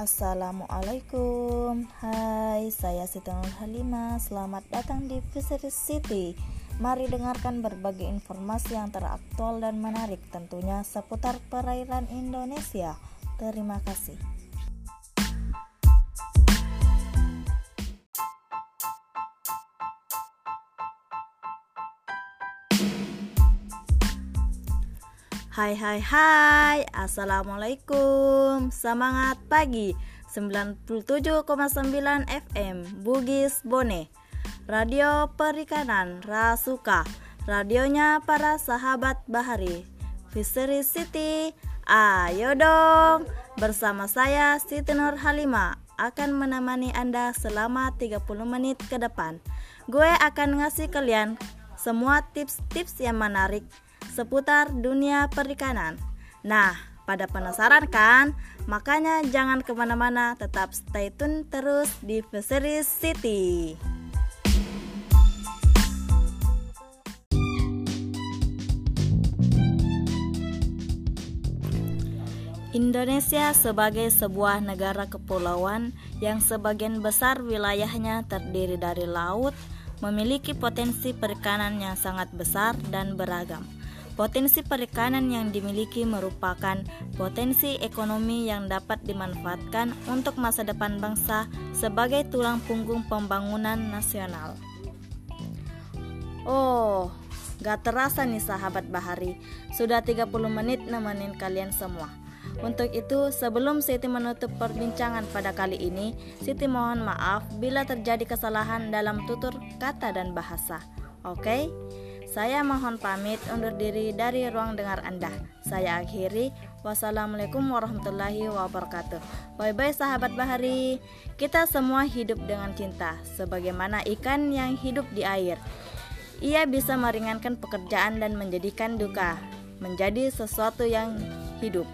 Assalamualaikum. Hai, saya Siti Nur Halimah Selamat datang di Fisheries City. Mari dengarkan berbagai informasi yang teraktual dan menarik Tentunya seputar perairan Indonesia. Terima kasih Hai hai hai. Assalamualaikum. Semangat pagi. 97,9 FM Bugis Bone. Radio Perikanan Rasuka. Radionya para sahabat bahari. Fishery City. Ayo dong. Bersama saya Siti Nur Halima Akan menemani Anda selama 30 menit ke depan. Gue akan ngasih kalian semua tips-tips yang menarik seputar dunia perikanan. Nah, pada penasaran kan? Makanya jangan ke mana-mana, tetap stay tune terus di Fisheries City. Indonesia sebagai sebuah negara kepulauan yang sebagian besar wilayahnya terdiri dari laut, memiliki potensi perikanan yang sangat besar dan beragam. Potensi perikanan yang dimiliki merupakan potensi ekonomi yang dapat dimanfaatkan untuk masa depan bangsa sebagai tulang punggung pembangunan nasional. Oh, gak terasa nih sahabat Bahari, sudah 30 menit nemenin kalian semua. Untuk itu, sebelum Siti menutup perbincangan pada kali ini, Siti mohon maaf bila terjadi kesalahan dalam tutur kata dan bahasa. Oke? Okay? Saya mohon pamit undur diri dari ruang dengar Anda. Saya akhiri. Wassalamualaikum warahmatullahi wabarakatuh. Bye bye sahabat bahari. Kita semua hidup dengan cinta, sebagaimana ikan yang hidup di air. Ia bisa meringankan pekerjaan dan menjadikan duka menjadi sesuatu yang hidup.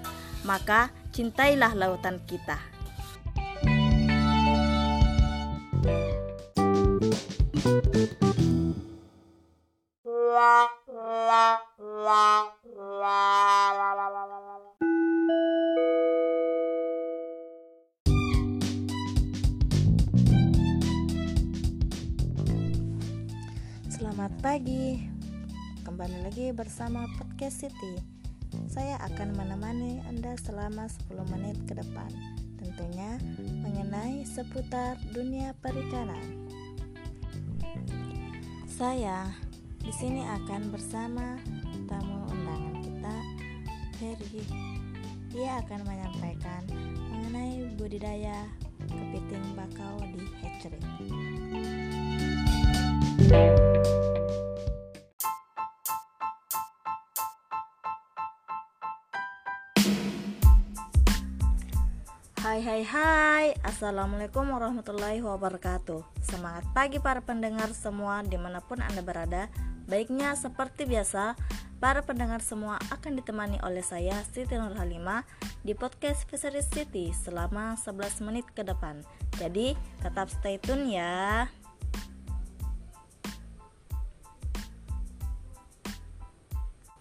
Maka cintailah lautan kita. Bersama Podcast City. Saya akan menemani Anda selama 10 menit ke depan, tentunya mengenai seputar dunia perikanan. Saya di sini akan bersama tamu undangan kita, Ferry. Dia akan menyampaikan mengenai budidaya kepiting bakau di hatchery. Hai hai hai. Assalamualaikum warahmatullahi wabarakatuh. Semangat pagi para pendengar semua di mana pun anda berada. Baiknya seperti biasa Para pendengar semua akan ditemani oleh saya Siti Nur Halimah Di podcast Fisheries City selama 11 menit ke depan. Jadi tetap stay tune ya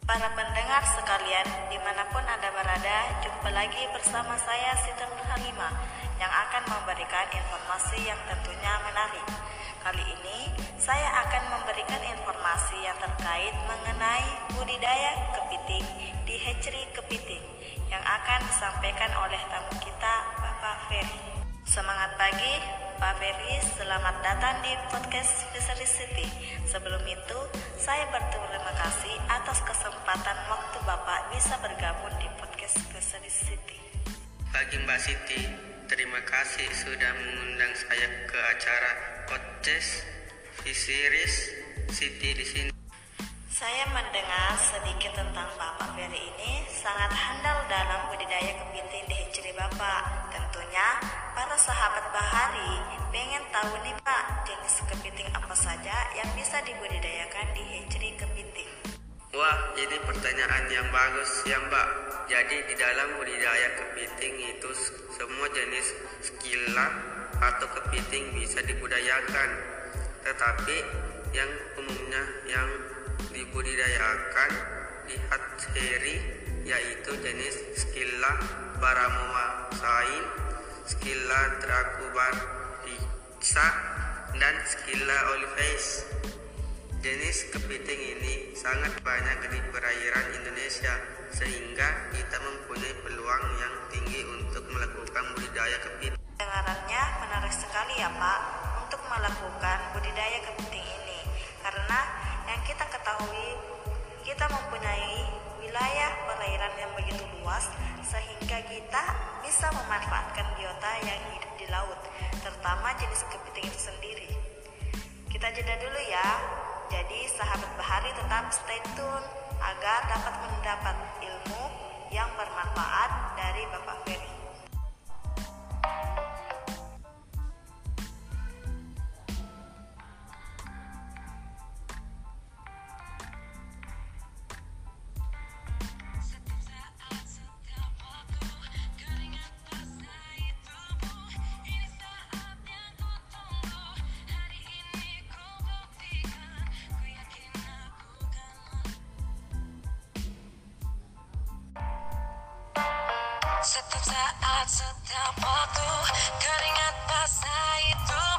Para pendengar sekalian, di mana pun Anda berada, jumpa lagi bersama saya Siti Nur Halimah yang akan memberikan informasi yang tentunya menarik. Kali ini, saya akan memberikan informasi yang terkait mengenai budidaya kepiting di hatchery kepiting yang akan disampaikan oleh tamu kita, Bapak Ferry. Semangat pagi, Pak Ferry, selamat datang di podcast Fishery City. Sebelum itu, saya berterima kasih atas kesempatan waktu Bapak bisa bergabung di podcast Fishery City. Pagi Mbak Siti, terima kasih sudah mengundang saya ke acara podcast Fisheries City di sini. Saya mendengar sedikit tentang Bapak Ferry ini sangat handal dalam budidaya kepiting di hatchery Bapak. Tentunya para sahabat bahari pengen tahu nih Pak jenis kepiting apa saja yang bisa dibudidayakan di hatchery kepiting. Wah, ini pertanyaan yang bagus ya Mbak. Jadi di dalam budidaya kepiting itu semua jenis skilla atau kepiting bisa dibudayakan. Tetapi yang umumnya yang dibudidayakan di hatchery yaitu jenis Skilla baramomasain Scilla dracubardica, dan Scilla olivaceae. Jenis kepiting ini sangat banyak di perairan Indonesia sehingga kita mempunyai peluang yang tinggi untuk melakukan budidaya kepiting. Dengarannya menarik sekali ya Pak untuk melakukan budidaya kepiting ini karena yang kita ketahui kita mempunyai wilayah perairan yang begitu luas sehingga kita bisa memanfaatkan biota yang hidup di laut terutama jenis kepiting itu sendiri. Kita jeda dulu ya. Jadi sahabat bahari tetap stay tune agar dapat mendapat ilmu yang bermanfaat dari Bapak Ferry. Setiap waktu Keringat basahi tubuh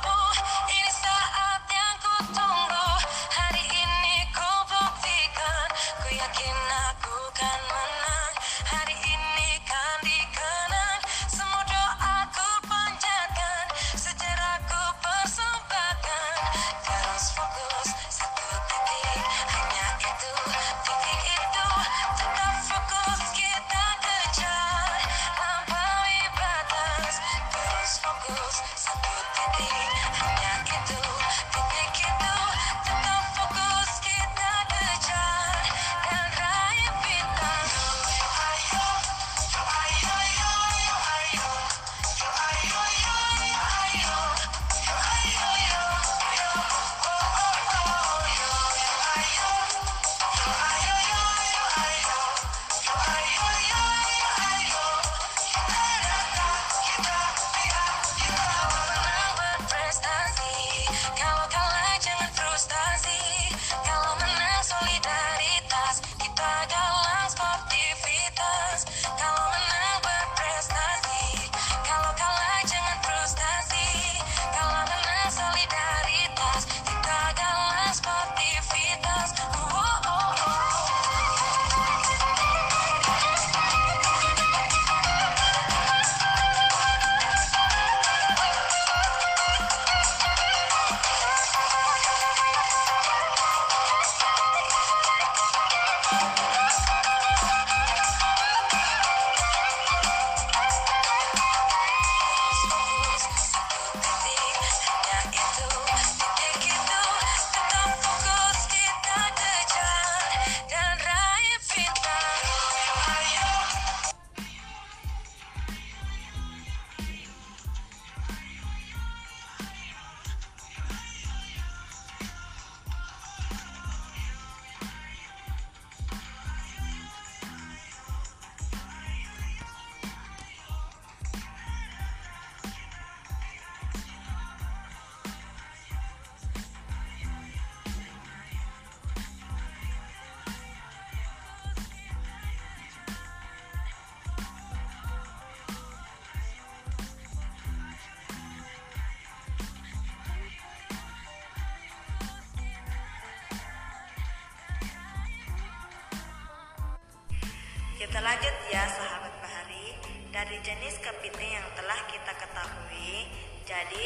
Kita lanjut ya sahabat bahari Dari jenis kepiting yang telah kita ketahui Jadi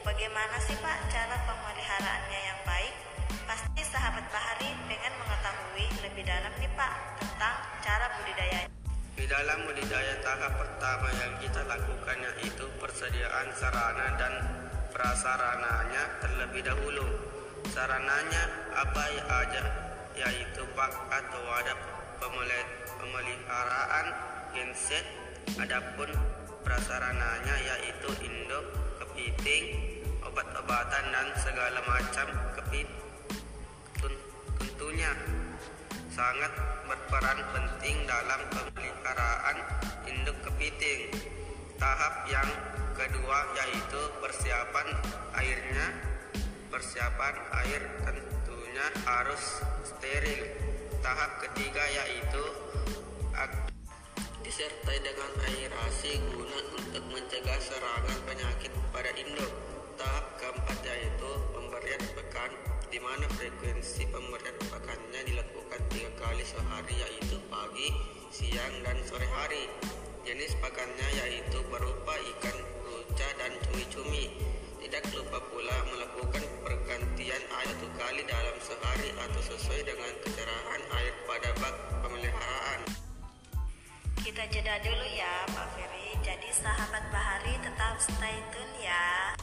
bagaimana sih Pak cara pemeliharaannya yang baik? Pasti sahabat bahari dengan mengetahui lebih dalam nih Pak Tentang cara budidaya Di dalam budidaya tahap pertama yang kita lakukan yaitu persediaan sarana dan prasarananya terlebih dahulu. Sarananya apa aja yaitu bak atau wadah pemeliharaan genset. Adapun prasarananya yaitu induk, kepiting, obat-obatan dan segala macam kepiting. Tun- Tentunya sangat berperan penting dalam pemeliharaan induk kepiting. Tahap yang kedua yaitu persiapan airnya. Persiapan air tentunya harus steril. Tahap ketiga yaitu disertai dengan aerasi guna untuk mencegah serangan penyakit pada induk. Tahap keempat yaitu pemberian pakan, di mana frekuensi pemberian pakannya dilakukan tiga kali sehari yaitu pagi, siang, dan sore hari. Jenis pakannya yaitu berupa ikan ruca dan cumi-cumi. Tidak lupa pula melakukan pergantian air satu kali dalam sehari atau sesuai dengan kecerahan air pada bak pemeliharaan. Kita jeda dulu ya Pak Ferry. Jadi sahabat Bahari tetap stay tune ya.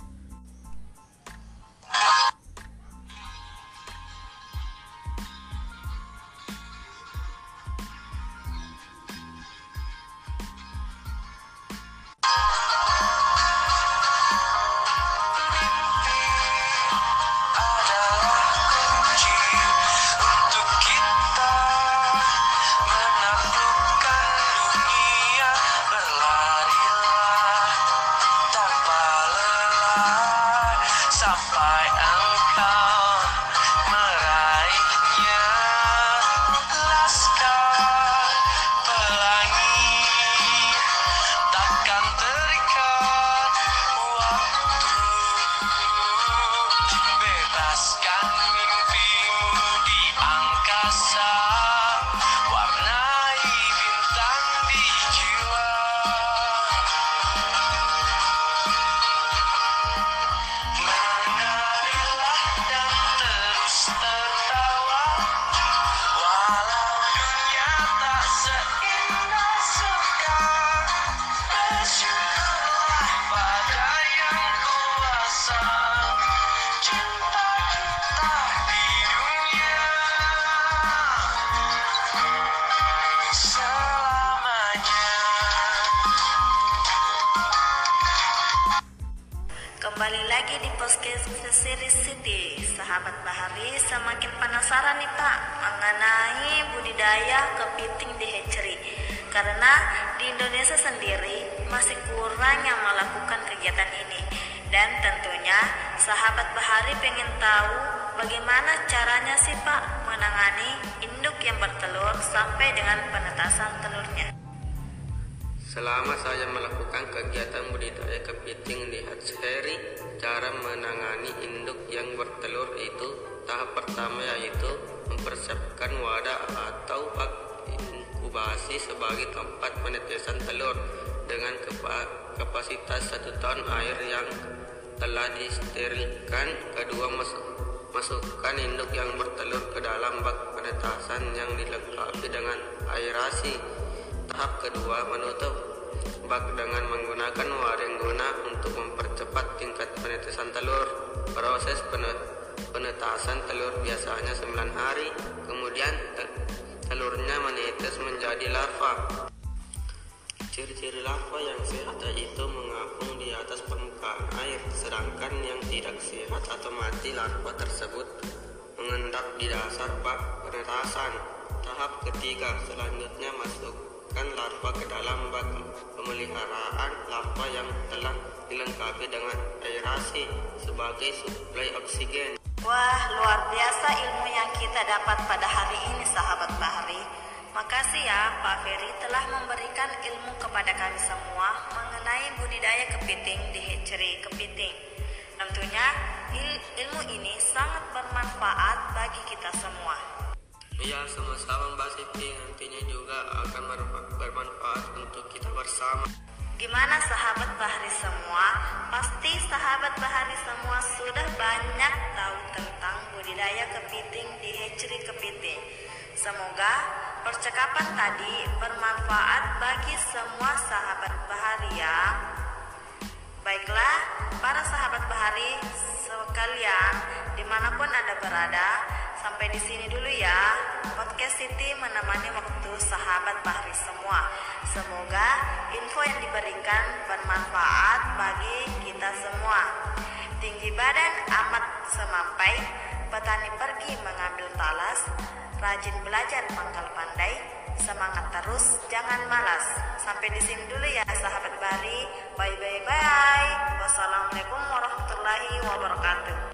Sahabat Bahari semakin penasaran nih Pak Mengenai budidaya kepiting di hatchery. Karena di Indonesia sendiri masih kurang yang melakukan kegiatan ini. Dan tentunya sahabat Bahari pengen tahu Bagaimana caranya sih Pak menangani induk yang bertelur sampai dengan penetasan telurnya Selama saya melakukan kegiatan budidaya kepiting di hatchery, cara menangani induk yang bertelur itu tahap pertama yaitu mempersiapkan wadah atau bak inkubasi sebagai tempat penetesan telur dengan kapasitas satu ton air yang telah disterilkan. Kedua mas- masukkan induk yang bertelur ke dalam bak penetasan yang dilengkapi dengan aerasi. Tahap kedua menutup bak dengan menggunakan waring guna untuk mempercepat tingkat penetesan telur. Proses pene- penetasan telur biasanya 9 hari, kemudian te- telurnya menetes menjadi larva. Ciri-ciri larva yang sehat yaitu mengapung di atas permukaan air, sedangkan yang tidak sehat atau mati larva tersebut mengendap di dasar bak penetasan. Tahap ketiga selanjutnya masukkan larva ke dalam bak pemeliharaan larva yang telah dilengkapi dengan aerasi sebagai suplai oksigen. Wah, luar biasa ilmu yang kita dapat pada hari ini sahabat Bahri. Makasih ya Pak Ferry telah memberikan ilmu kepada kami semua mengenai budidaya kepiting di hatchery kepiting. Tentunya il- ilmu ini sangat bermanfaat bagi kita semua. Ya, sama-sama Mbak Siti nantinya juga akan bermanfa- bermanfaat untuk kita bersama. Gimana sahabat Bahari semua? Pasti sahabat Bahari semua sudah banyak tahu tentang budidaya kepiting di hatchery kepiting. Semoga percakapan tadi bermanfaat bagi semua sahabat Bahari ya. Baiklah, para sahabat Bahari sekalian, di mana pun Anda berada, sampai di sini dulu ya. Podcast Siti menemani waktu sahabat Bahari semua. Semoga info yang diberikan bermanfaat bagi kita semua. Tinggi badan amat semampai, petani pergi mengambil talas, rajin belajar pangkal pandai, semangat terus, jangan malas. Sampai di sini dulu ya sahabat Bahari. Bye bye bye. Wassalamualaikum warahmatullahi wabarakatuh.